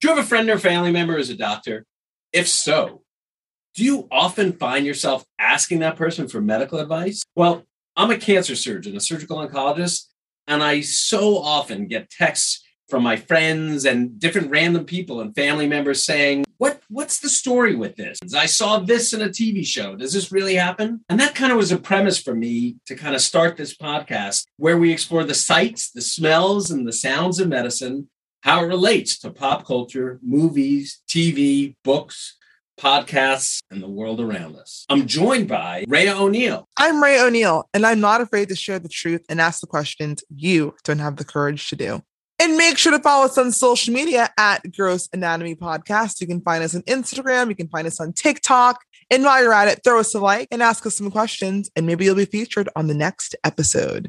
Do you have a friend or family member who's a doctor? If so, do you often find yourself asking that person for medical advice? Well, I'm a cancer surgeon, a surgical oncologist, and I so often get texts from my friends and different random people and family members saying, "What what's the story with this? I saw this in a TV show. Does this really happen?" And that kind of was a premise for me to kind of start this podcast where we explore the sights, the smells and the sounds of medicine, how it relates to pop culture, movies, TV, books, podcasts, and the world around us. I'm joined by Rhea O'Neill. I'm Ray O'Neill, and I'm not afraid to share the truth and ask the questions you don't have the courage to do. And make sure to follow us on social media at Gross Anatomy Podcast. You can find us on Instagram, you can find us on TikTok. And while you're at it, throw us a like and ask us some questions, and maybe you'll be featured on the next episode.